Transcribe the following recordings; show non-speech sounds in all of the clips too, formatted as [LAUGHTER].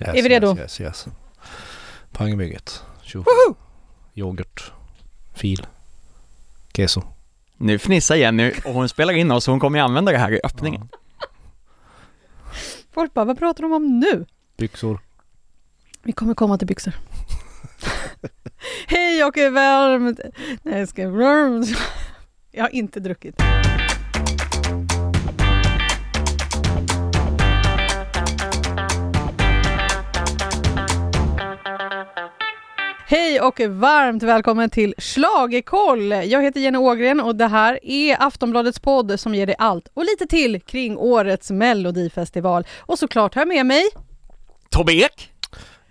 Yes, Är vi redo? Yes, yes, yes. Pangbygget. Tjo. Yoghurt. Fil. Keso. Nu fnissar Jenny och hon spelar in oss så hon kommer använda det här i öppningen. Folk bara, vad pratar de om nu? Byxor. Vi kommer komma till byxor. [LAUGHS] Hej och varmt... Nej, jag ska... Jag har inte druckit. Hej och varmt välkommen till Schlagerkoll! Jag heter Jenny Ågren och det här är Aftonbladets podd som ger dig allt och lite till kring årets Melodifestival. Och såklart har jag med mig Tobbe Ek!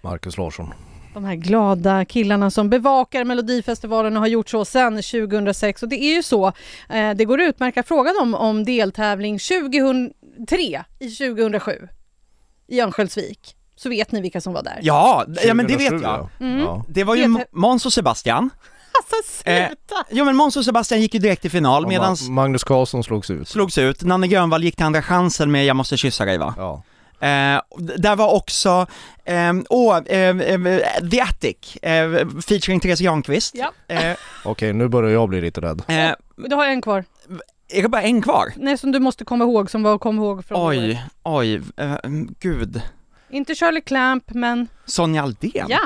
Marcus Larsson. de här glada killarna som bevakar Melodifestivalen och har gjort så sedan 2006. Och det är ju så, eh, det går utmärkt att fråga dem om deltävling 2003 i 2007 i Örnsköldsvik. Så vet ni vilka som var där. Ja, ja men det vet 2007, jag. ja. Mm. Ja. Det var ju Vet Måns och Sebastian. [LAUGHS] Alltså Eh, sluta! Jo men Måns och Sebastian gick ju direkt till final medan Ma- Magnus Karlsson slogs ut. slogs ut. Nanne Grönvall gick till andra chansen med Jag måste kyssa dig va? Ja. Eh, d- där var också, ehm, åh, eh, eh, The Attic, eh, featuring Therese Granqvist. Ja. Eh, [LAUGHS] Okej, nu börjar jag bli lite rädd. eh, Du har en kvar. är det bara en kvar? Nej, som du måste komma ihåg, som var komma ihåg från året. Oj, oj, eh, gud. Inte Shirley Clamp, men Sonja Aldén? ja.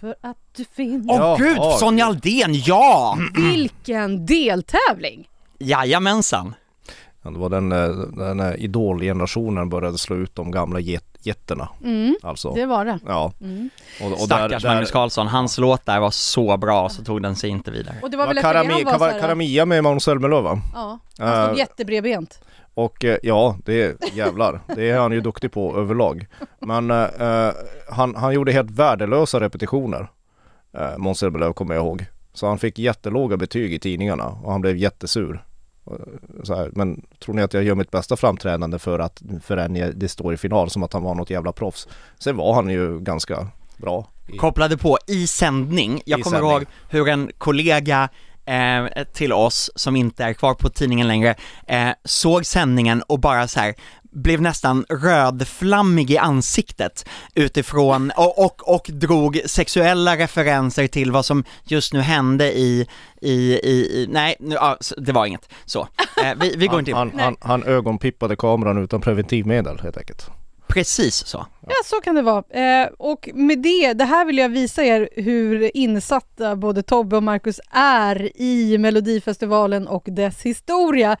För att du finns. Åh Ja, gud, ja. Sonja Aldén, ja! Vilken deltävling! Jajamensan. Ja, det var den, eh, den här idolgenerationen började slå ut de gamla get, jätterna. Mm, Alltså. det var det. Ja. Mm. Och, och Stackars Magnus Karlsson, hans låt där var så bra så tog den sig inte vidare. Och det var väl det Karami, var här, Karamia med Måns Zelmerlöw va? Ja, han stod Eh, jättebredbent. Och eh, ja, det är jävlar. Det är han ju duktig på överlag. Men eh, eh, han, han gjorde helt värdelösa repetitioner. Uh, Måns Zelmerlöw kommer jag ihåg. Så han fick jättelåga betyg i tidningarna och han blev jättesur. Så här, men tror ni att jag gör mitt bästa framträdande för att förrän det står i final som att han var något jävla proffs? Sen var han ju ganska bra. Kopplade på i sändning, jag I kommer sändning. ihåg hur en kollega eh, till oss som inte är kvar på tidningen längre eh, såg sändningen och bara så här blev nästan rödflammig i ansiktet utifrån och, och, och drog sexuella referenser till vad som just nu hände i, i, i, i nej, nu, s- det var inget. Så, eh, vi, vi går inte in han, han, han, han ögonpippade kameran utan preventivmedel helt enkelt. Precis så. Ja, så kan det vara. Eh, och med det, det här vill jag visa er hur insatta både Tobbe och Marcus är i Melodifestivalen och dess historia.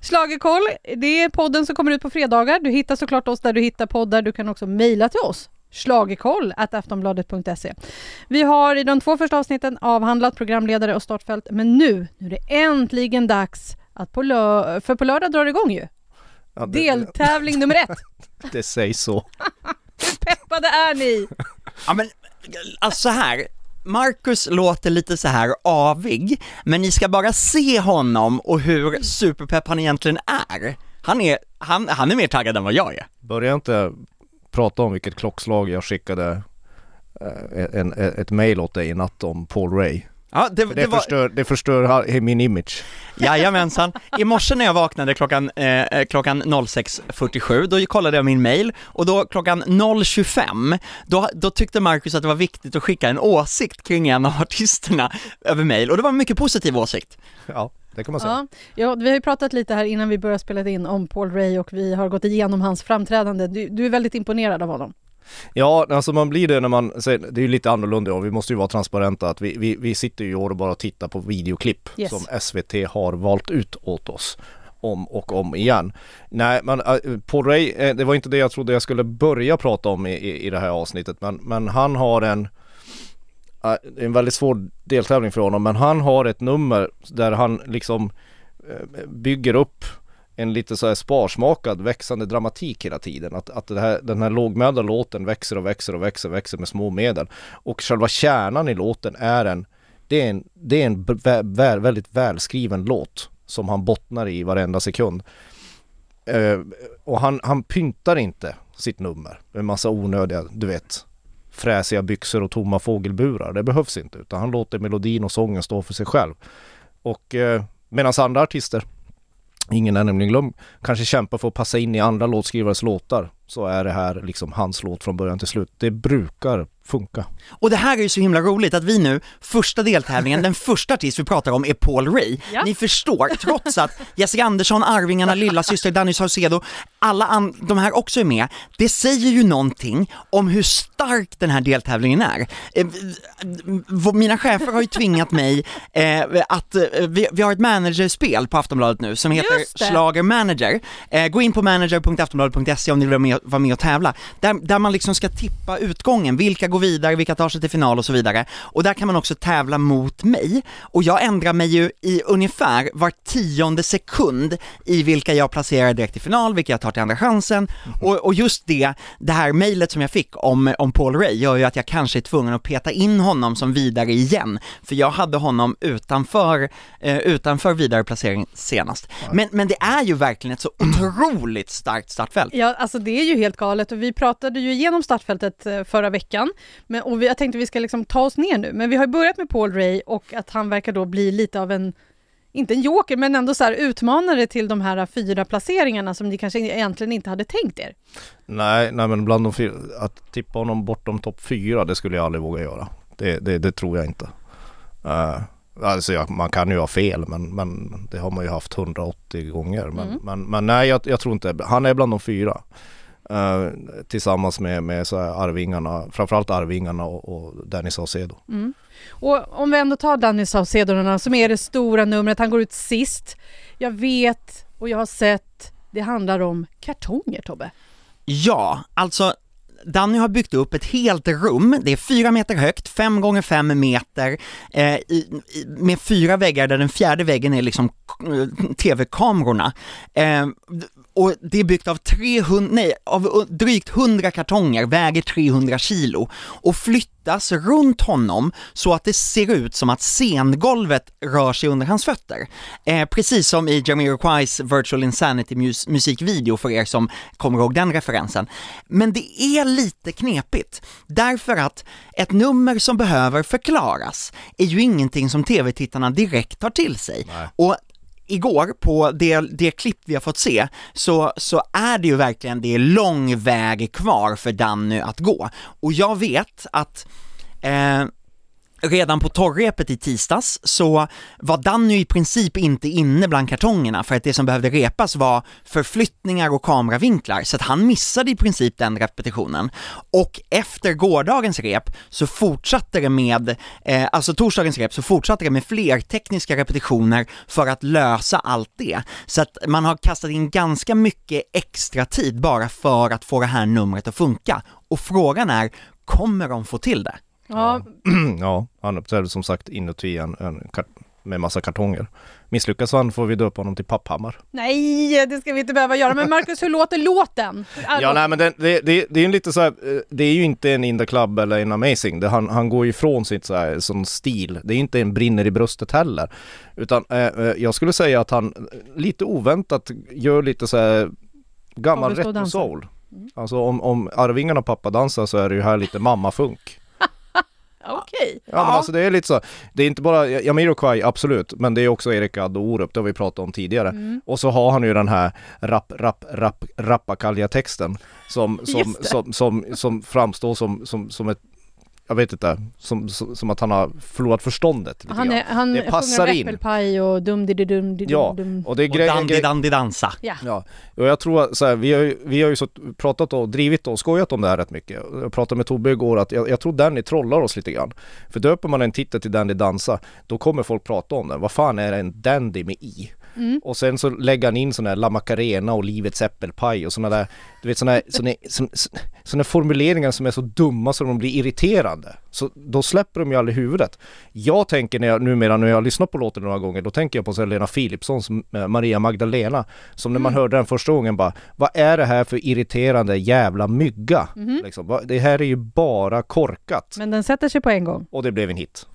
Schlagerkoll, det är podden som kommer ut på fredagar. Du hittar såklart oss där du hittar poddar. Du kan också mejla till oss. Schlagerkoll aftonbladet.se. Vi har i de två första avsnitten avhandlat programledare och startfält, men nu, nu är det äntligen dags att på lö- för på lördag drar det igång ju. Ja, det, Deltävling nummer ett. [LAUGHS] det, sägs så. [LAUGHS] Hur peppade är ni? Ja men, alltså så här. Marcus låter lite så här avig, men ni ska bara se honom och hur superpepp han egentligen är. Han är, han, han är mer taggad än vad jag är. Börja inte prata om vilket klockslag jag skickade eh, en, ett mail åt dig i natt om Paul Ray. Ja, det, det, det, var, förstör, det förstör min image. jajamensan. I morse när jag vaknade klockan, eh, klockan 06.47, då kollade jag min mail och då klockan 0.25, då, då tyckte Marcus att det var viktigt att skicka en åsikt kring en av artisterna över mail och det var en mycket positiv åsikt. Ja, det kan man säga. Ja, ja, vi har ju pratat lite här innan vi började spela in om Paul Ray och vi har gått igenom hans framträdande. Du, du är väldigt imponerad av honom. Ja, alltså man blir det när man, säger- det är ju lite annorlunda och vi måste ju vara transparenta att vi, vi, vi sitter ju i år och bara tittar på videoklipp Yes. som SVT har valt ut åt oss om och om igen. Nej, men äh, Paul Ray, eh, det var inte det jag trodde jag skulle börja prata om i, i, i det här avsnittet, men, men han har en äh, en väldigt svår deltävling för honom, men han har ett nummer där han liksom eh, bygger upp en lite så här sparsmakad växande dramatik hela tiden. Att, att det här, den här lågmälda låten växer och växer och växer och växer med små medel. Och själva kärnan i låten är en, det är en, det är en vä, vä, väldigt välskriven låt som han bottnar i varenda sekund. Eh, och han, han pyntar inte sitt nummer med massa onödiga, du vet, fräsiga byxor och tomma fågelburar. Det behövs inte utan han låter melodin och sången stå för sig själv. Och eh, medan andra artister, ingen är nämligen glömd, kanske kämpar för att passa in i andra låtskrivares låtar så är det här liksom hans låt från början till slut. Det brukar funka. Och det här är ju så himla roligt att vi nu, första deltävlingen, den första artist vi pratar om är Paul Ray. Ja. Ni förstår, trots att Jessica Andersson, Arvingarna, Lilla syster Danny Saucedo, alla de här också är med, det säger ju någonting om hur stark den här deltävlingen är. Eh, Mina chefer har ju tvingat mig eh, att, eh, vi, vi har ett managerspel på Aftonbladet nu som heter. Schlager Manager. Eh, gå in på manager.aftonbladet.se om ni vill vara med, vara med och tävla. Där, där man liksom ska tippa utgången, vilka går vidare, vilka tar sig till final och så vidare. Och där kan man också tävla mot mig. Och jag ändrar mig ju i ungefär var tionde sekund i vilka jag placerar direkt i final, vilka jag tar till andra chansen. Och, och just det, det här mejlet som jag fick om, om Paul Ray gör ju att jag kanske är tvungen att peta in honom som vidare igen. För jag hade honom utanför, eh, utanför vidare placering senast. Men, men det är ju verkligen ett så otroligt starkt startfält. Ja, alltså det är ju helt galet och vi pratade ju igenom startfältet eh, förra veckan. Men, och vi, jag tänkte vi ska liksom ta oss ner nu, men vi har börjat med Paul Ray och att han verkar då bli lite av en, inte en joker, men ändå så här utmanare till de här fyra placeringarna som ni kanske egentligen inte hade tänkt er. Nej, nej men bland de fyra, att tippa honom bortom topp fyra, det skulle jag aldrig våga göra. Det, det, det tror jag inte. Uh, alltså jag, man kan ju ha fel men, men det har man ju haft 180 gånger. Men, Mm. men, men nej, jag, jag tror inte, han är bland de fyra. Eh, tillsammans med, med så här Arvingarna, framförallt Arvingarna och, och Danny Saucedo. Mm. Och om vi ändå tar Danny Saucedo som är det stora numret, han går ut sist. Jag vet och jag har sett, det handlar om kartonger Tobbe. Ja, alltså Danny har byggt upp ett helt rum, det är fyra meter högt, fem gånger fem meter, eh, i, i, med fyra väggar där den fjärde väggen är liksom eh, tv-kamerorna. Eh, och det är byggt av 300, nej, av drygt 100 kartonger, väger 300 kilo och flyttas runt honom så att det ser ut som att scengolvet rör sig under hans fötter. Eh, precis som i Jamiroquais Virtual Insanity mus- musikvideo för er som kommer ihåg den referensen. Men det är lite knepigt, därför att ett nummer som behöver förklaras är ju ingenting som tv-tittarna direkt tar till sig. Nej. Och igår på det, det klipp vi har fått se så, så är det ju verkligen, det är lång väg kvar för Danny att gå. Och jag vet att eh, Redan på torrepet i tisdags så var Danny i princip inte inne bland kartongerna för att det som behövde repas var förflyttningar och kameravinklar så att han missade i princip den repetitionen. Och efter gårdagens rep så fortsatte det med, eh, alltså torsdagens rep, så fortsatte det med fler tekniska repetitioner för att lösa allt det. Så att man har kastat in ganska mycket extra tid bara för att få det här numret att funka. Och frågan är, kommer de få till det? Ja, ja, [CLEARS THROAT] han uppträdde som sagt inuti en, en med massa kartonger. Misslyckas han får vi döpa honom till Papphammar. nej det ska vi inte behöva göra. Men Marcus, hur låter låten? Ja låten? nej men det, det, det, det är en lite så här, eh, det är ju inte en In the Club eller en Amazing. Det, han, han går ju ifrån sitt så här, sån stil. Det är inte en brinner i bröstet heller. Utan eh, eh, jag skulle säga att han eh, lite oväntat gör lite så här gammal och dansar. retro-soul. Alltså om, om Arvingarna pappa dansar så är det ju här lite mammafunk. Okej. Ja, men alltså det är lite så, det är inte bara Jamiroquai absolut, men det är också Erik Gadd och Orup, det har vi pratat om tidigare. Mm. Och så har han ju den här rap, rap, rap, rappakalja-texten som, som, [LAUGHS] som, som, som framstår som, som, som ett, jag vet inte, som, som, som att han har förlorat förståndet lite Han, är, han Det passar in. äppelpaj och dum di dum di Ja, och det är Och grejen, dandy dandy dansa. Ja. Ja, och jag tror att så här, vi har ju, vi har ju så pratat och drivit och skojat om det här rätt mycket. Jag pratade med Tobbe igår att jag, jag tror Danny trollar oss lite grann. För döper man en titel till Dandy Dansa, då kommer folk prata om den. Vad fan är en dandy med i? Mm. Och sen så lägger han in sådana här La Macarena och Livets äppelpaj och sådana där, du vet sådana här, såna, såna, såna formuleringar som är så dumma så de blir irriterande. Så då släpper de ju aldrig huvudet. Jag tänker när jag, numera när jag lyssnat på låten några gånger, då tänker jag på så här Lena Philipssons eh, Maria Magdalena. Som när man Mm. hörde den första gången bara, vad är det här för irriterande jävla mygga? Mhm. Liksom, det här är ju bara korkat. Men den sätter sig på en gång. Och det blev en hit.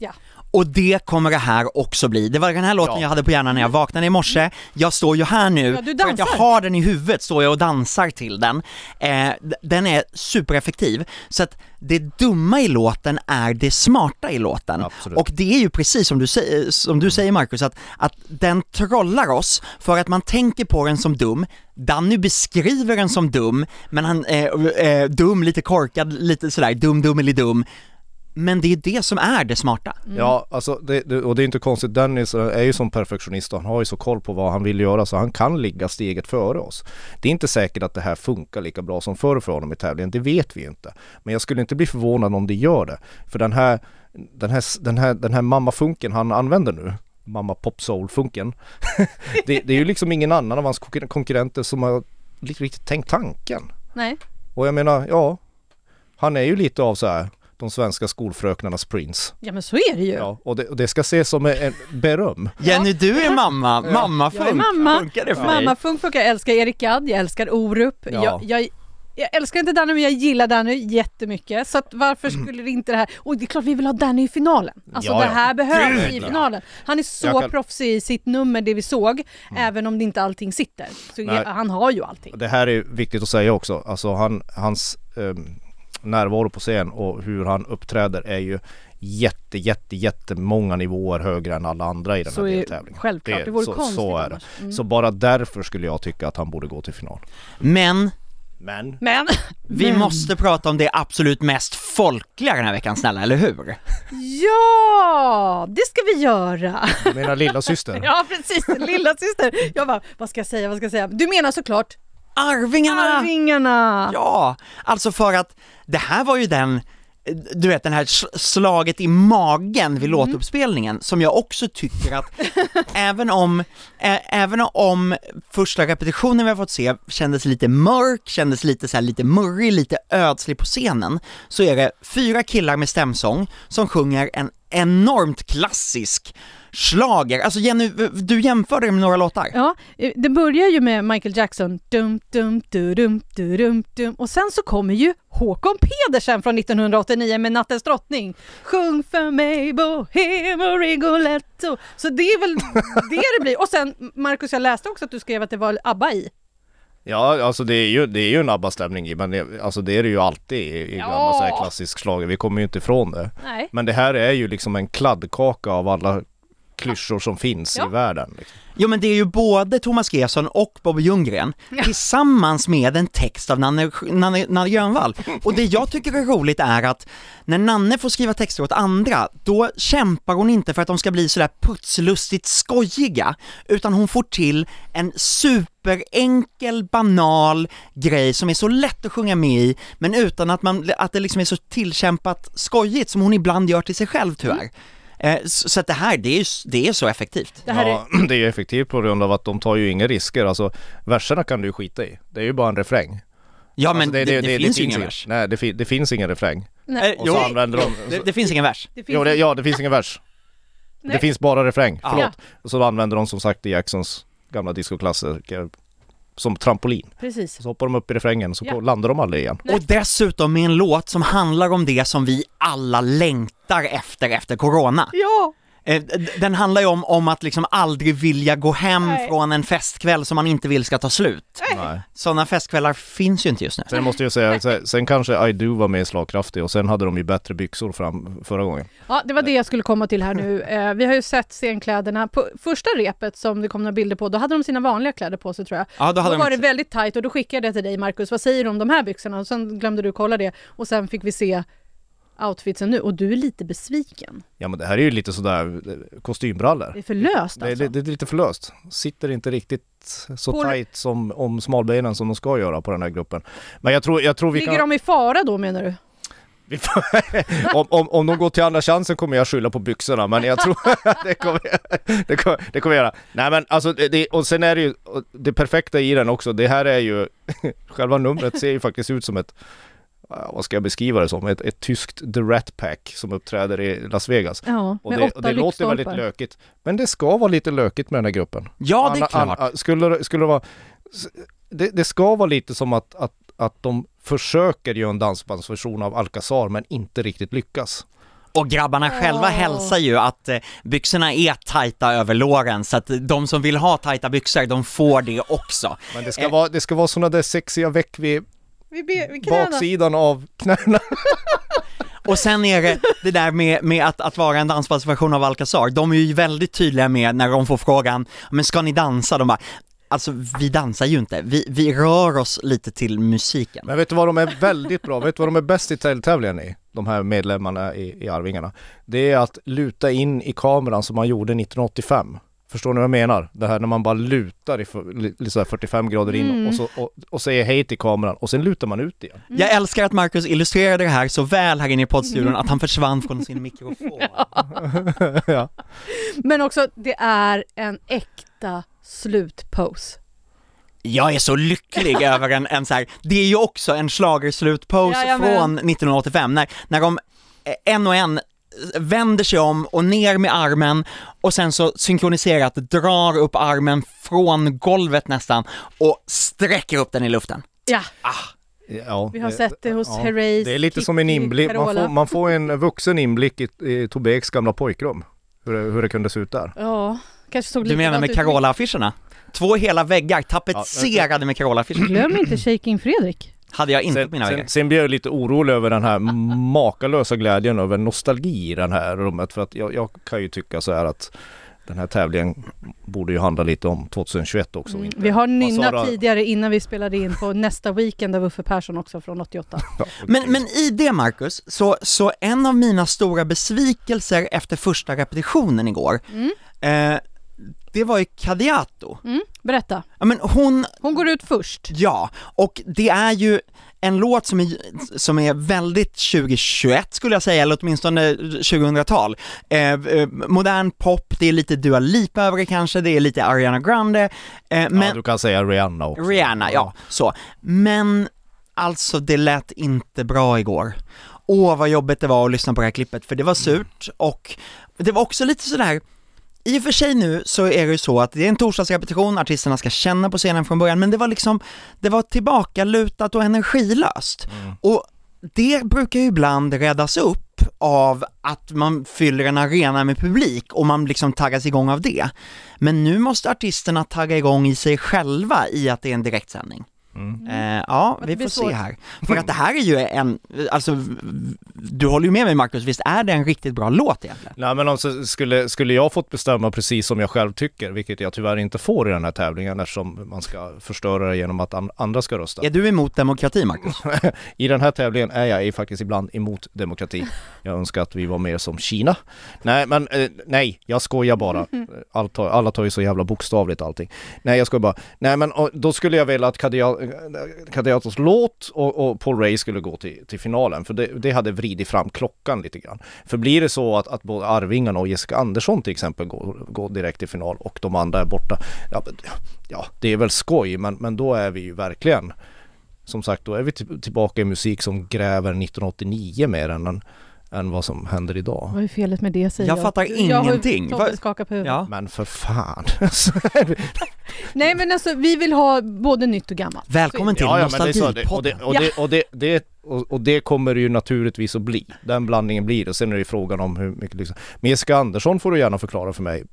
Och det kommer det här också bli. Det var den här låten Ja. jag hade på hjärnan när jag vaknade i morse. Jag står ju här nu, Ja, du för att jag har den i huvudet, står jag och dansar till den. Eh, den är supereffektiv. Så att det dumma i låten är det smarta i låten. Absolut. Och det är ju precis som du säger, som du säger Marcus, att, att den trollar oss för att man tänker på den som dum. Danny beskriver den som dum, men han är eh, dum, lite korkad, lite sådär dum, dum eller dum. Men det är det som är det smarta. Ja, alltså det, det, och det är inte konstigt. Dennis är ju som perfektionist och han har ju så koll på vad han vill göra så han kan ligga steget före oss. Det är inte säkert att det här funkar lika bra som förr för honom i tävlingen, det vet vi inte. Men jag skulle inte bli förvånad om det gör det. För den här, den här, den här, den här mammafunken han använder nu, mamma pop soul-funken, [LAUGHS] det, det är ju liksom ingen annan av hans konkur- konkurrenter som har riktigt, riktigt tänkt tanken. Nej. Och jag menar, ja, han är ju lite av så här de svenska skolfröknarnas prins. Ja men så är det ju. Ja, och det, och det ska ses som en beröm. [LAUGHS] Jenny, du är mamma, mamma är mamma. Funkar det för Mamma dig? Funk funkar, jag älskar Erik Gadd, jag älskar Orup. Ja. Jag, jag, jag älskar inte Danny men jag gillar Danny jättemycket. Så att varför Mm. skulle det inte det här... Och det är klart vi vill ha Danny i finalen. Alltså Ja, det ja. här behöver vi i Gud, ja. finalen. Han är så kan- Mm. proffsig i sitt nummer, det vi såg, även om det inte allting sitter. Så Nej. han har ju allting. Det här är viktigt att säga också. Alltså han, hans ehm, närvaro på scen och hur han uppträder är ju jätte, jätte, jättemånga nivåer högre än alla andra i den Så här är deltävlingen. självklart, det vore så, konstigt så är det. Mm. Så bara därför skulle jag tycka att han borde gå till final. Men Men Men, vi men. måste prata om det absolut mest folkliga den här veckan snälla, eller hur? Ja, det ska vi göra. du menar lilla syster? [LAUGHS] Ja precis, lilla syster. Jag bara, vad ska jag säga, vad ska jag säga? Du menar såklart Arvingarna! Arvingarna! Ja, alltså för att det här var ju den, du vet den här sl- slaget i magen vid låtuppspelningen som jag också tycker att [LAUGHS] även om, ä- även om första repetitionen vi har fått se kändes lite mörk, kändes lite så här, lite murrig, lite ödslig på scenen, så är det fyra killar med stämsång som sjunger en enormt klassisk schlager. Alltså Jenny, du jämförde det med några låtar. Ja, eh, det börjar ju med Michael Jackson, dum, dum, du, dum, du, dum, dum. och sen så kommer ju Håkon Pedersen från 1989 med Nattens drottning. Sjung för mig Bohem och Rigoletto. Så det är väl det det blir. Och sen Markus, jag läste också att du skrev att det var ABBA i. Ja, alltså det är ju, det är ju en ABBA-stämning i, men det, alltså det är det ju alltid i, i Ja. gamla så här klassisk schlager. Vi kommer ju inte ifrån det. Nej. Men det här är ju liksom en kladdkaka av alla klyschor som finns Ja. i världen. Liksom. Jo men det är ju både Thomas Gesson och Bobby Ljunggren tillsammans med en text av Nanne, Nanne, Nanne Grönvall. Och det jag tycker är roligt är att när Nanne får skriva texter åt andra, då kämpar hon inte för att de ska bli sådär putslustigt skojiga, utan hon får till en superenkel, banal grej som är så lätt att sjunga med i, men utan att, man, att det liksom är så tillkämpat skojigt som hon ibland gör till sig själv tyvärr. Eh, Så så att det här, det är, det är så effektivt. Det här är, ja, [CLEARS THROAT] det är ju effektivt på grund av att de tar ju inga risker. Alltså verserna kan du skita i. Det är ju bara en refräng. Ja men alltså, det, det, finns ju ingen vers. Nej, det, det finns ingen refräng. nej, Eh, Och så jo, använder de... det, det finns ingen vers. det finns Jo, det, ja, det finns ingen vers. Nej. Det finns bara refräng. Ja. Förlåt. Och så använder de som sagt Jacksons gamla discoklassiker som trampolin. Precis. Så hoppar de upp i refrängen så Ja. landar de aldrig igen. Nej. Och dessutom med en låt som handlar om det som vi alla längtar efter efter corona. Ja, Den handlar ju om, om att liksom aldrig vilja gå hem Nej. från en festkväll som man inte vill ska ta slut. Nej. Sådana festkvällar finns ju inte just nu. Sen måste jag säga, sen- sen kanske I Do var mer slagkraftig och sen hade de ju bättre byxor fram förra gången. Ja, det var det jag skulle komma till här nu. [LAUGHS] Eh, vi har ju sett scenkläderna. På första repet som det kom några bilder på, då hade de sina vanliga kläder på sig tror jag. Ja, då Då hade var de det väldigt tajt och då skickade jag till dig Markus, vad säger du om de här byxorna? Och sen glömde du kolla det och sen fick vi se outfitsen nu och du är lite besviken. Ja men det här är ju lite sådär eh, kostymbrallor. Det är för löst Det är, alltså. det, det är lite för löst. Sitter inte riktigt så På- tight som om smalbenen som de ska göra på den här gruppen. Men jag tror, jag tror vi Ligger kan... de i fara då menar du? [LAUGHS] Om, om, om de går till andra chansen kommer jag skylla på byxorna men jag tror [LAUGHS] det kommer, det kommer, det kommer jag göra. Nej men alltså, det, det, och sen är det ju det perfekta i den också, det här är ju, [LAUGHS] själva numret ser ju faktiskt ut som ett, vad ska jag beskriva det som, ett, ett tyskt The Rat Pack som uppträder i Las Vegas. Ja, Och det, och det låter väldigt lökigt, men det ska vara lite lökigt med den här gruppen. Ja, det är klart. Anna- skulle, det- skulle det vara... Det, det ska vara lite som att, att, att de försöker göra en dansbandsversion av Alcazar men inte riktigt lyckas. Och grabbarna själva hälsar ju att eh, byxorna är tajta över låren, så att de som vill ha tajta byxor, de får det också. Men det ska Eh. vara, det ska vara sådana där sexiga veck vid Vi, be, vi knäna. baksidan av knäna. Och sen är det det där med, med att, att vara en dansbandsversion av Alcazar, de är ju väldigt tydliga med när de får frågan, men ska ni dansa? De bara, alltså vi dansar ju inte, vi, vi rör oss lite till musiken. Men vet du vad de är väldigt bra, vet du vad de är bäst i tävlingen i? De här medlemmarna i, i Arvingarna. Det är att luta in i kameran som man gjorde 1985. Förstår ni vad jag menar? Det här när man bara lutar i för, li- li- så här 45 grader in Mm. och, så, och, och säger hej till kameran och sen lutar man ut igen. Jag älskar att Marcus illustrerade det här så väl här inne i poddstudion att han försvann från sin mikrofon. [LAUGHS] [LAUGHS] ja. Men också, det är en äkta slutpose. Jag är så lycklig [LAUGHS] över en, en så här, det är ju också en schlagerslutpose Jajamän. från 1985 när, när de eh, en och en vänder sig om och ner med armen och sen så synkroniserat drar upp armen från golvet nästan och sträcker upp den i luften. Ja, Ja, vi har det- sett det hos ja. Herreys, Det är lite som en inblick, man får, man får en vuxen inblick i, i Tobbe Eks gamla pojkrum. Hur det, hur det kunde se ut där. Ja, kanske såg Du menar med. Carola-affischerna? Två hela väggar tapetserade med Carola-affischer. Glöm inte Shaking Fredrik. Hade jag inte på Sen, mina väggar. sen, sen blir jag lite orolig över den här makalösa glädjen över nostalgi i det här rummet. För att jag, jag kan ju tycka så här att den här tävlingen borde ju handla lite om 2021 också. Mm. inte- Vi har nynnat du? tidigare innan vi spelade in på nästa weekend av Uffe Persson också från 88. [LAUGHS] Ja, Men, men i det Marcus, så, så en av mina stora besvikelser efter första repetitionen igår, Mm. eh, det var ju Kadiato. Mm. Berätta. Ja men hon, Hon går ut först. ja, och det är ju en låt som är, som är väldigt 2021 skulle jag säga, eller åtminstone 2000-tal. Eh, eh, modern pop, det är lite Dua Lipa över det kanske, det är lite Ariana Grande, eh, men ja, du kan säga Rihanna också. Rihanna, ja, så. Men alltså det lät inte bra igår. Åh vad jobbigt det var att lyssna på det här klippet, för det var surt och det var också lite sådär, i och för sig nu så är det ju så att det är en torsdagsrepetition, artisterna ska känna på scenen från början, men det var liksom, det var tillbakalutat och energilöst. Mm. Och det brukar ju ibland räddas upp av att man fyller en arena med publik och man liksom taggas igång av det. Men nu måste artisterna tagga igång i sig själva i att det är en direktsändning. Mm. Eh, ja, vi får se här. För att det här är ju en, alltså, du håller ju med mig Marcus, visst är det en riktigt bra låt egentligen? Nej men alltså, skulle, skulle jag fått bestämma precis som jag själv tycker, vilket jag tyvärr inte får i den här tävlingen eftersom man ska förstöra det genom att an, andra ska rösta. Är du emot demokrati Marcus? [LAUGHS] I den här tävlingen är jag faktiskt ibland emot demokrati. Jag önskar att vi var mer som Kina. Nej men eh, nej, jag skojar bara. [LAUGHS] Allt alla tar ju så jävla bokstavligt allting. Nej jag skojar bara. Nej men då skulle jag vilja att Kadia- Kadiatos låt och, och Paul Ray skulle gå till, till finalen för det, det hade vridit fram klockan lite grann. För blir det så att, att både Arvingarna och Jessica Andersson till exempel går, går direkt till final och de andra är borta. Ja, ja det är väl skoj men, men då är vi ju verkligen som sagt, då är vi tillbaka i musik som gräver 1989 mer än, än, vad som händer idag. Vad är felet med det säger Jag jag? fattar Jag har ingenting. Tobbe Vad- skakar på huvudet. Ja. Men för fan! [LAUGHS] Nej men alltså vi vill ha både nytt och gammalt. Välkommen till ja, ja, men det är så, det, och, Nostalgipodden. det, och, det, och, det, det, och, och det kommer det ju naturligtvis att bli. Den blandningen blir det. Sen är det ju frågan om hur mycket liksom. Men Jessica Andersson får du gärna förklara för mig.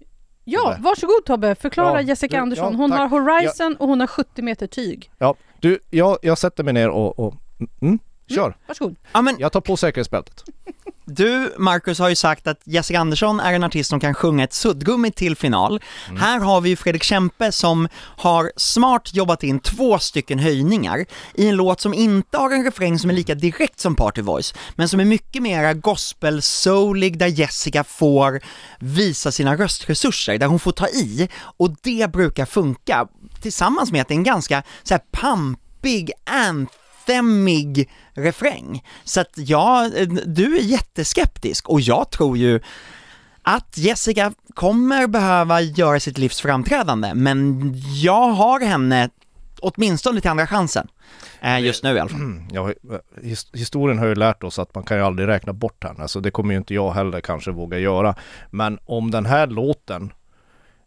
Ja, Tobbe. varsågod Tobbe, förklara Ja, Jessica du- Andersson. Hon har Horizon och hon har 70 meter tyg. Ja, du, jag, jag sätter mig ner och, och mm, kör. Varsågod. Ja men Jag tar på säkerhetsbältet. [LAUGHS] du Marcus har ju sagt att Jessica Andersson är en artist som kan sjunga ett suddgummi till final. Mm. Här har vi ju Fredrik Kempe som har smart jobbat in två stycken höjningar i en låt som inte har en refräng som är lika direkt som Party Voice, men som är mycket mera gospel-soulig där Jessica får visa sina röstresurser, där hon får ta i och det brukar funka tillsammans med att det är en ganska så här pampig anthemig refräng. Så att ja, eh, du är jätteskeptisk och jag tror ju att Jessica kommer behöva göra sitt livs framträdande, men jag har henne åtminstone till andra chansen. Eh, just nu i alla fall. Mm, ja, historien har ju lärt oss att man kan ju aldrig räkna bort henne, så det kommer ju inte jag heller kanske våga göra. Men om den här låten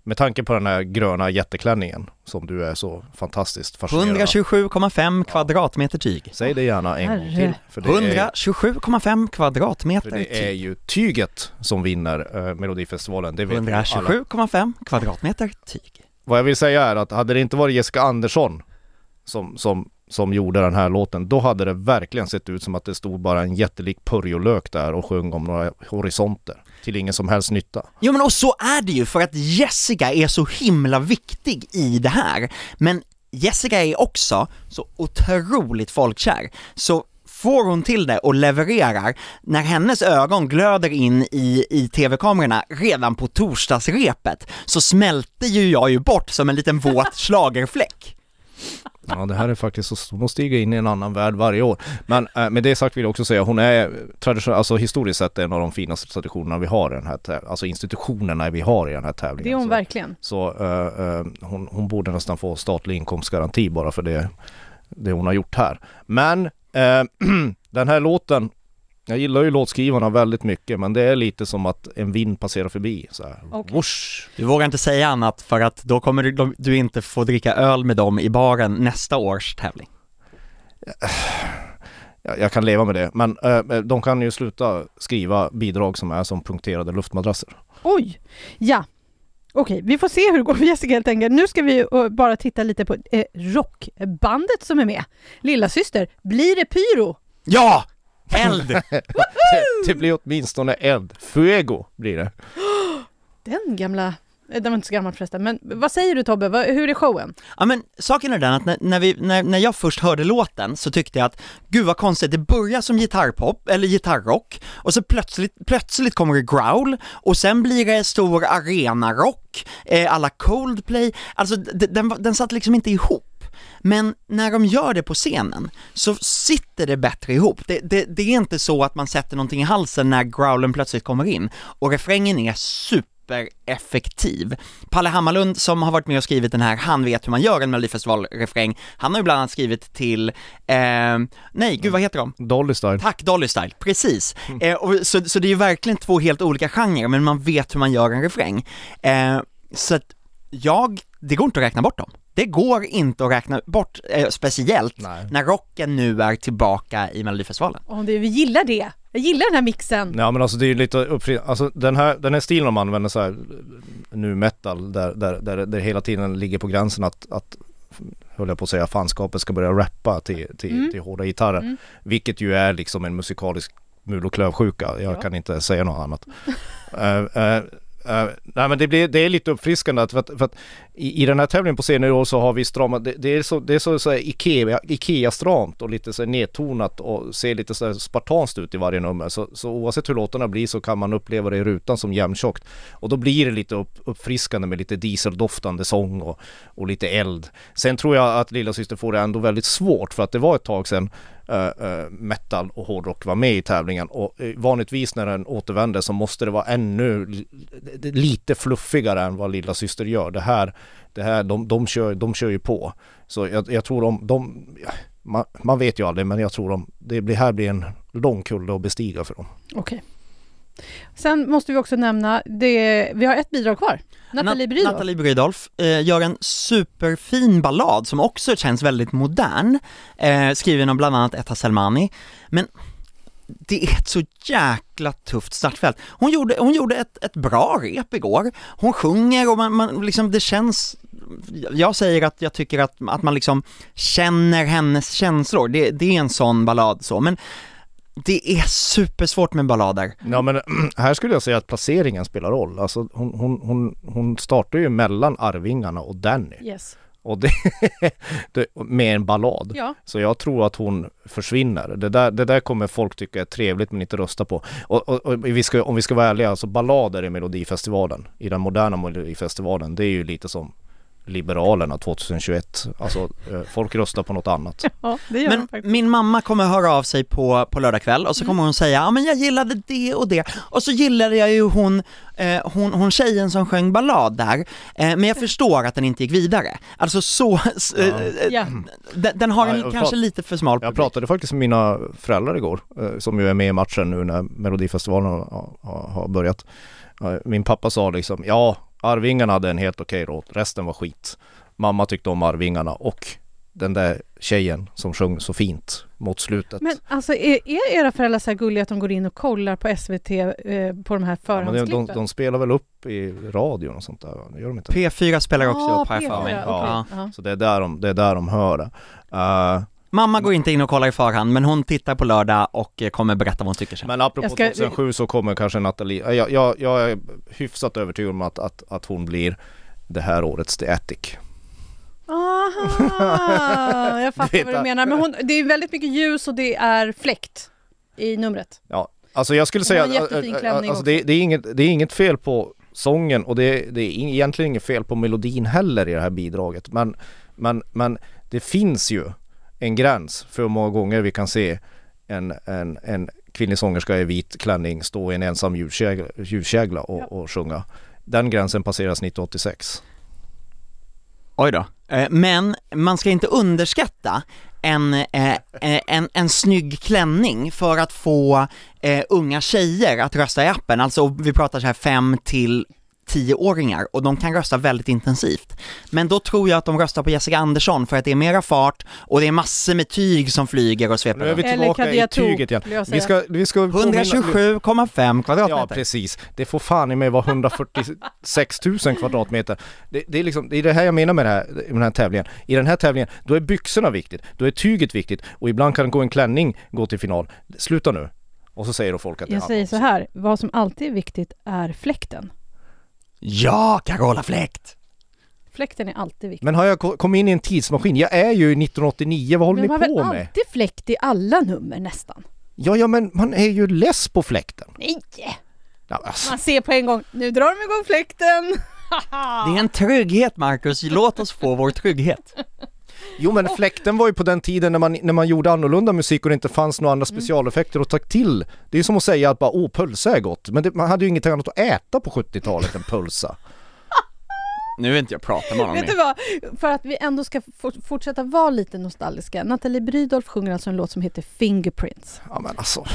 med tanke på den här gröna jätteklänningen som du är så fantastiskt fascinerad av. 127,5 kvadratmeter tyg. Säg det gärna en gång Herre. till. För det, är, 127,5 för kvadratmeter det är tyg. ju tyget som vinner eh, Melodifestivalen, det vet vi alla. 127,5 kvadratmeter tyg. Vad jag vill säga är att hade det inte varit Jessica Andersson som, som, som gjorde den här låten, då hade det verkligen sett ut som att det stod bara en jättelik purjolök där och sjöng om några horisonter. Till ingen som helst nytta. Jo men och så är det ju för att Jessica är så himla viktig i det här. Men Jessica är också så otroligt folkkär. Så får hon till det och levererar, när hennes ögon glöder in i, i tv-kamerorna redan på torsdagsrepet, så smälter ju jag ju bort som en liten våt [LAUGHS] schlagerfläck. Ja det här är faktiskt så, hon stiger in i en annan värld varje år. Men eh, med det sagt vill jag också säga, hon är traditionellt, alltså historiskt sett en av de finaste traditionerna vi har i den här tävlingen, alltså institutionerna vi har i den här tävlingen. Det är hon så, verkligen. så eh, eh, hon, hon borde nästan få statlig inkomstgaranti bara för det, det hon har gjort här. Men eh, [CLEARS THROAT] den här låten, jag gillar ju låtskrivarna väldigt mycket men det är lite som att en vind passerar förbi så här. Whoosh. Du vågar inte säga annat för att då kommer du, du inte få dricka öl med dem i baren nästa års tävling. [SIGHS] Jag, jag kan leva med det men eh, de kan ju sluta skriva bidrag som är som punkterade luftmadrasser. Oj! Ja. Okej, vi får se hur det går för Jessica helt enkelt. Nu ska vi eh, bara titta lite på eh, rockbandet som är med. Lilla syster, blir det pyro? Ja! Eld! det, det blir åtminstone eld. Fuego blir det. Den gamla... eh, Den var inte så gammal förresten, men vad säger du Tobbe? Hur är showen? Ja men saken är den att när, när, vi, när, när jag först hörde låten så tyckte jag att gud vad konstigt, det börjar som gitarrpop eller gitarrock och så plötsligt, plötsligt kommer det growl och sen blir det stor arenarock, eh, alla Coldplay, alltså d- den, den satt liksom inte ihop. Men när de gör det på scenen så sitter det bättre ihop. Det, det, det är inte så att man sätter någonting i halsen när growlen plötsligt kommer in och refrängen är supereffektiv. Palle Hammarlund som har varit med och skrivit den här, han vet hur man gör en melodifestivalrefräng, han har ju bland annat skrivit till, eh, nej gud vad heter de? Dolly Style. Tack Dolly Style, precis. Eh, och, så, så det är ju verkligen två helt olika genrer, men man vet hur man gör en refräng. Eh, så att jag, det går inte att räkna bort dem. Det går inte att räkna bort, eh, speciellt Nej. när rocken nu är tillbaka i Melodifestivalen. Det, vi gillar det. Jag gillar den här mixen. Ja men alltså det är ju lite uppfri... Alltså den här, den här stilen de använder så här nu metal där, där, där det hela tiden ligger på gränsen att, att höll jag på att säga, fanskapet ska börja rappa till, till, Mm. till hårda gitarrer. Mm. Vilket ju är liksom en musikalisk mul och klövsjuka. Jag Ja. kan inte säga något annat. [LAUGHS] Eh, eh, Uh, nej men det, blir, det är lite uppfriskande att, för att, för att i, i den här tävlingen på senare år så har vi stramat, det, det är så, det är så, så Ikea, Ikea-stramt och lite så nedtonat och ser lite så spartanskt ut i varje nummer. Så, så oavsett hur låtarna blir så kan man uppleva det i rutan som jämntjockt. Och då blir det lite upp, uppfriskande med lite dieseldoftande sång och, och lite eld. Sen tror jag att Lilla Syster får det ändå väldigt svårt för att det var ett tag sedan uh, metal och hårdrock var med i tävlingen och eh, vanligtvis när den återvänder så måste det vara ännu lite fluffigare än vad Lilla Syster gör. Det här, det här de, de, kör, de kör ju på. Så jag, jag tror de, de man, man vet ju aldrig men jag tror de, det blir, här blir en lång kulle att bestiga för dem. Okej. Sen måste vi också nämna, det, vi har ett bidrag kvar. Nathalie Nat- Brydolf. Nathalie Brydolf eh, gör en superfin ballad som också känns väldigt modern, eh, skriven av bland annat Etta Selmani, men det är ett så jäkla tufft startfält. Hon gjorde, hon gjorde ett, ett bra rep igår, hon sjunger och man, man liksom, det känns jag säger att jag tycker att, att man liksom känner hennes känslor, det, det är en sån ballad så, men det är supersvårt med ballader. Ja men [CLEARS THROAT] här skulle jag säga att placeringen spelar roll. Alltså hon, hon, hon, hon startar ju mellan Arvingarna och Danny. Yes. Och det, [LAUGHS] det, med en ballad. Ja. Så jag tror att hon försvinner. Det där, det där kommer folk tycka är trevligt men inte rösta på. Och, och, och vi ska, om vi ska vara ärliga, alltså ballader i Melodifestivalen, i den moderna Melodifestivalen, det är ju lite som Liberalerna 2021. Alltså eh, folk röstar på något annat. [LAUGHS] ja, det gör Men faktiskt. min mamma kommer höra av sig på, på lördag kväll och så Mm. kommer hon säga ja men jag gillade det och det och så gillade jag ju hon, eh, hon, hon tjejen som sjöng ballad där, eh, men jag förstår att den inte gick vidare. Alltså så, eh, eh, Ja. den, den har Ja, en jag kanske prat- lite för smal Jag publik. pratade faktiskt med mina föräldrar igår, eh, som ju är med i matchen nu när Melodifestivalen har, har, har börjat. Ja, Min pappa sa liksom, ja Arvingarna hade en helt okej låt, resten var skit. Mamma tyckte om Arvingarna och den där tjejen som sjöng så fint mot slutet. Men alltså är, är era föräldrar så här gulliga att de går in och kollar på SVT eh, på de här Ja, men förhandsklippen? de, de, de spelar väl upp i radion och sånt där, gör de inte? P4 spelar också Ah, upp här för mig. P4, Ja. okej. Ja. Så det är där de, det är där de hör det. Eh, Mamma går inte in och kollar i förhand, men hon tittar på lördag och eh, kommer berätta vad hon tycker sen. men apropå ska- 2007 så kommer kanske Nathalie, jag, jag, jag är hyfsat övertygad om att, att, att hon blir det här årets The Attic. Aha, [LAUGHS] jag fattar vad du menar. Men hon, det är väldigt mycket ljus och det är fläkt i numret. Ja, alltså jag skulle säga att äh, klänning alltså det, det, är inget, det är inget fel på sången och det, det är egentligen inget fel på melodin heller i det här bidraget. Men, men, men det finns ju en gräns för hur många gånger vi kan se en, en, en kvinnlig sångerska i vit klänning stå i en ensam ljuskägla, ljuskägla och, Ja. och sjunga. Den gränsen passeras 1986. Oj då. Eh, Men man ska inte underskatta en, eh, eh, en, en snygg klänning för att få unga tjejer att rösta i appen, alltså vi pratar så här 5 till 10-åringar och de kan rösta väldigt intensivt. Men då tror jag att de röstar på Jessica Andersson för att det är mera fart och det är massor med tyg som flyger och sveper Nu är vi. Eller tillbaka i tyget igen. Vi ska, vi ska påminna- 127,5 kvadratmeter. Ja precis, det får fan i mig vara 146 000 kvadratmeter. Det, det, är liksom, det är det här jag menar med, det här, med den här tävlingen. I den här tävlingen, då är byxorna viktigt, då är tyget viktigt och ibland kan gå en klänning gå till final. Sluta nu! Och så säger då folk att det Jag säger så här, vad som alltid är viktigt är fläkten. Ja, Carola Fläkt! Fläkten är alltid viktig. Men har jag ko- kommit in i en tidsmaskin? Jag är ju i 1989, vad håller Men ni man har på väl med? alltid fläkt i alla nummer nästan? Ja, ja men man är ju less på fläkten. Nej! Ja, alltså. Man ser på en gång, nu drar de igång fläkten! Det är en trygghet Marcus, låt oss få vår trygghet. [LAUGHS] Jo men fläkten var ju på den tiden när man, när man gjorde annorlunda musik och det inte fanns några andra Mm. specialeffekter att ta till. Det är som att säga att bara åh pölsa är gott, men det, man hade ju inget annat att äta på 70-talet än pölsa. Nu vill inte jag prata med honom Vet du vad? För att vi ändå ska for- fortsätta vara lite nostalgiska. Nathalie Brydolf sjunger alltså en låt som heter Fingerprints. Ja men alltså.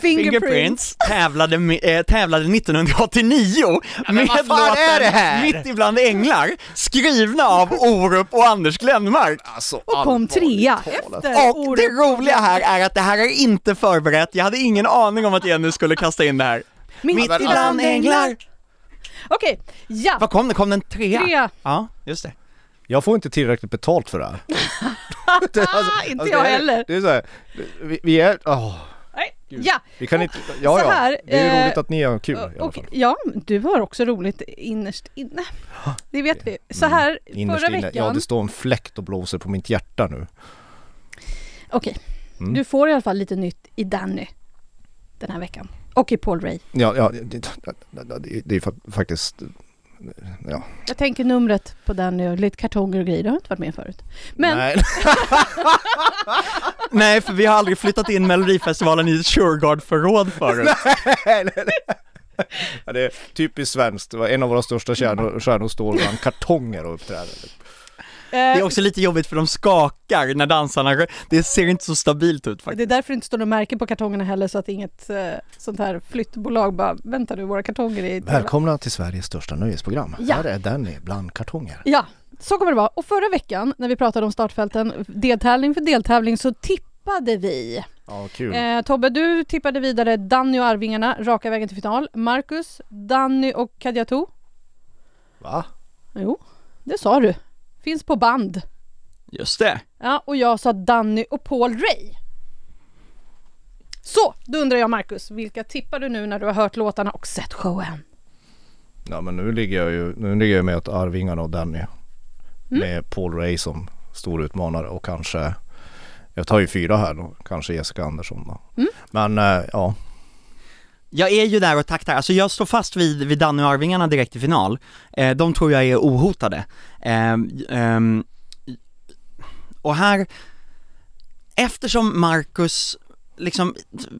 Fingerprints tävlade, med- eh, tävlade 1989 med vad fan är det här? Mitt ibland änglar, skrivna av Orup och Anders Glenmark. alltså Och kom trea efter Och det roliga här är att det här är inte förberett, jag hade ingen aning om att Jenny skulle kasta in det här. Mitt ibland änglar. Okej, ja! Vad kom det? Kom den trea? Trea. Ja, just det. Jag får inte tillräckligt betalt för det här. [LAUGHS] Det alltså- inte alltså, jag det är- heller. Det är så här, vi, vi är, åh, Nej. Gud. Ja! vi kan inte, ja Så ja, här, det är eh, roligt att ni har kul i alla Och, fall. ja, du har också roligt innerst inne. Det vet vi. Så Mm, här, Innerst förra inne. veckan. Ja det står en fläkt och blåser på mitt hjärta nu. Okej, Mm. du får i alla fall lite nytt i Danny den här veckan. Och i Paul Ray. Ja, ja det, det, det, det är fa- faktiskt, ja. Jag tänker numret på Danny och lite kartonger och grejer. Det har inte varit med förut. Men Nej. [LAUGHS] Nej, för vi har aldrig flyttat in Melodifestivalen i ett Shurgard-förråd förut. [LAUGHS] Nej, nej, nej. Ja, det är typiskt svenskt. En av våra största stjärnor, stjärnor står bland kartonger och uppträder. Det är eh, också lite jobbigt för de skakar när dansarna, det ser inte så stabilt ut det faktiskt. är därför det inte står något märke på kartongerna heller så att inget eh, sånt här flyttbolag bara vänta nu våra kartonger är Välkomna till Sveriges största nöjesprogram. Ja. Här är Danny bland kartonger. Ja, så kommer det vara. Och förra veckan när vi pratade om startfälten, deltävling för deltävling, så tippade vi. Ja, kul. Eh, Tobbe, du tippade vidare Danny och Arvingarna raka vägen till final. Marcus, Danny och Kadiatou. Va? Jo, det sa du. Finns på band. Just det. Ja, och jag sa Danny och Paul Ray. Så, då undrar jag Marcus, vilka tippar du nu när du har hört låtarna och sett showen? Ja men nu ligger jag ju, nu ligger jag med att Arvingarna och Danny. Mm. Med Paul Ray som stor utmanare och kanske jag tar ju fyra här då, kanske Jessica Andersson då. Mm. Men eh, ja, jag är ju där och taktar, alltså jag står fast vid, vid Danny och Arvingarna direkt i final. Eh, de tror jag är ohotade. Eh, eh, och här, eftersom Marcus liksom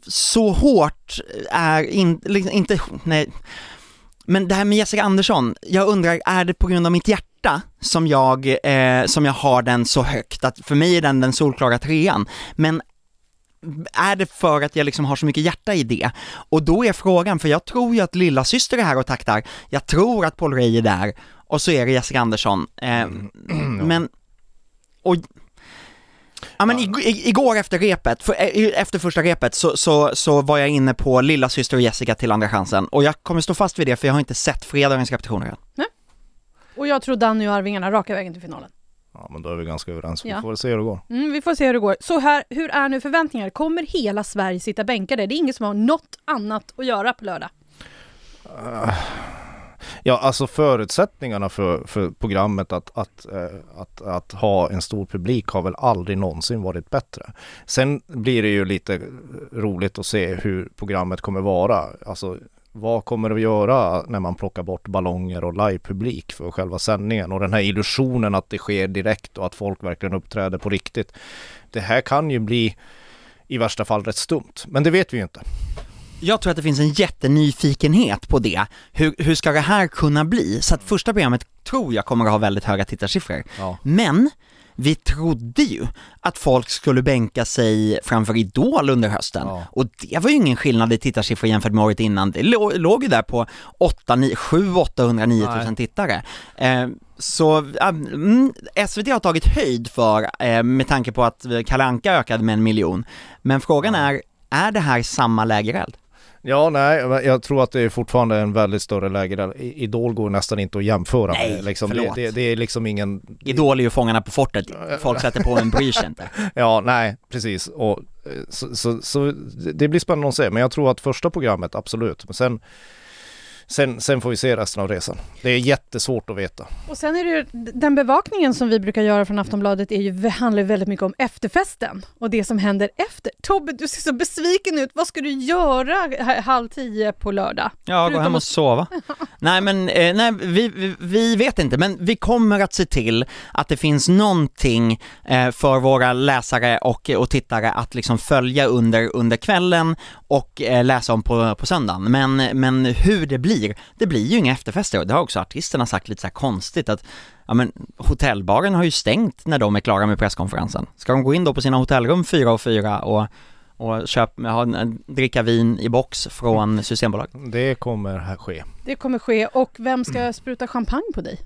så hårt är in, liksom, inte, nej, men det här med Jessica Andersson, jag undrar, är det på grund av mitt hjärta som jag, eh, som jag har den så högt? Att för mig är den den solklara trean, men är det för att jag liksom har så mycket hjärta i det? Och då är frågan, för jag tror ju att lilla syster är här och taktar, jag tror att Paul Ray är där, och så är det Jessica Andersson. Eh, [CLEARS THROAT] Men, och Ja men ig- ig- igår efter repet, för, eh, efter första repet så, så, så var jag inne på lilla syster och Jessica till Andra chansen och jag kommer stå fast vid det för jag har inte sett fredagens repetitioner än. Och jag tror Danny och Arvingarna raka vägen till finalen. Ja men då är vi ganska överens. Vi Ja. får väl se hur det går. Mm, vi får se hur det går. Så här, hur är nu förväntningar? Kommer hela Sverige sitta bänkade? Det är ingen som har något annat att göra på lördag. Ja, alltså förutsättningarna för, för programmet att, att, eh, att, att ha en stor publik har väl aldrig någonsin varit bättre. Sen blir det ju lite roligt att se hur programmet kommer vara. Alltså vad kommer det att göra när man plockar bort ballonger och livepublik för själva sändningen och den här illusionen att det sker direkt och att folk verkligen uppträder på riktigt. Det här kan ju bli i värsta fall rätt stumt, men det vet vi ju inte. Jag tror att det finns en jättenyfikenhet på det. Hur, hur ska det här kunna bli? Så att första programmet tror jag kommer att ha väldigt höga tittarsiffror. Ja. Men vi trodde ju att folk skulle bänka sig framför Idol under hösten Ja. och det var ju ingen skillnad i tittarsiffror jämfört med året innan. Det lå- låg ju där på 8, 9, 7, 800, 9000 Nej. tittare. Eh, så ja, mm, SVT har tagit höjd för, eh, med tanke på att Kalle Anka ökade med en miljon. Men frågan är, är det här samma lägereld? Ja, nej, jag tror att det är fortfarande en väldigt större läge. I- Idol går nästan inte att jämföra Nej, med. Liksom. Det, förlåt. det, det är liksom ingen... Idol är ju Fångarna på fortet, folk sätter på en bryr sig inte. Ja, nej, precis. Och, eh, så, så, så det blir spännande att se. Men jag tror att första programmet, absolut. Men sen, sen, sen får vi se resten av resan. Det är jättesvårt att veta. Och sen är det ju, den bevakningen som vi brukar göra från Aftonbladet är ju, handlar väldigt mycket om efterfesten och det som händer efter. Tobbe, du ser så besviken ut. Vad ska du göra halv tio på lördag? Ja, gå hem och sova. [LAUGHS] nej men, eh, nej vi, vi, vi vet inte, men vi kommer att se till att det finns någonting eh, för våra läsare och, och tittare att liksom följa under, under kvällen och eh, läsa om på, på söndagen. Men, men hur det blir, det blir ju inga efterfester. Det har också artisterna sagt lite så här konstigt att Ja men hotellbaren har ju stängt när de är klara med presskonferensen. Ska de gå in då på sina hotellrum fyra och fyra och, och köpa, ha, dricka vin i box från Systembolaget? Det kommer här ske. Det kommer ske och vem ska spruta champagne på dig?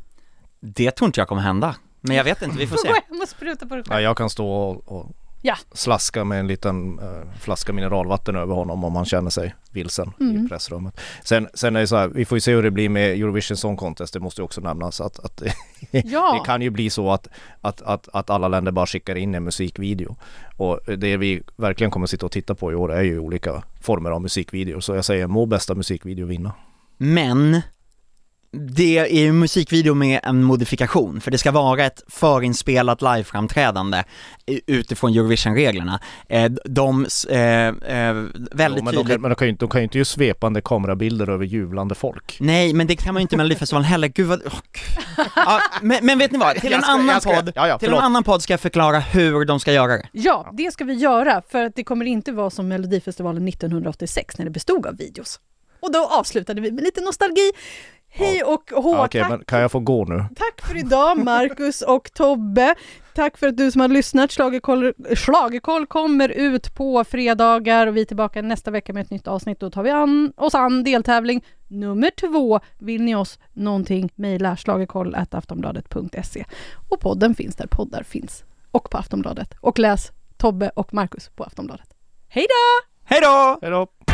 Det tror inte jag kommer hända. Men jag vet inte, vi får se. [LAUGHS] Hem och spruta på dig Ja, själv. jag kan stå och, och Ja. slaska med en liten eh, flaska mineralvatten över honom om han känner sig vilsen Mm. i pressrummet. Sen, sen är det så här, vi får ju se hur det blir med Eurovision Song Contest, det måste ju också nämnas att, att [LAUGHS] Ja. det kan ju bli så att, att, att, att alla länder bara skickar in en musikvideo. Och det vi verkligen kommer sitta och titta på i år är ju olika former av musikvideor. Så jag säger må bästa musikvideo vinna. Men det är ju musikvideo med en modifikation, för det ska vara ett förinspelat liveframträdande i- utifrån Eurovision-reglerna. Eh, De, eh, eh, väldigt Jo, men de tydligt kan, men de kan ju inte, de kan ju inte ge svepande kamerabilder över jublande folk. Nej, men det kan man ju inte med Melodifestivalen heller, gud vad, gud. ja, men, men vet ni vad, till en ska- annan ska- podd, ja, ja, till en annan podd ska jag förklara hur de ska göra det. Ja, det ska vi göra för att det kommer inte vara som Melodifestivalen 1986 när det bestod av videos. Och då avslutade vi med lite nostalgi. Hej och hå, Ja, Okej, tack, men kan jag få gå nu? tack för idag Marcus och Tobbe. Tack för att du som har lyssnat. Schlagerkoll, Schlagerkoll kommer ut på fredagar och vi är tillbaka nästa vecka med ett nytt avsnitt. Då tar vi an, oss an deltävling nummer två. Vill ni oss någonting, mejla schlagerkoll.aftonbladet.se. Och podden finns där poddar finns. Och på Aftonbladet. Och läs Tobbe och Marcus på Aftonbladet. Hej då! Hej då! Hej då!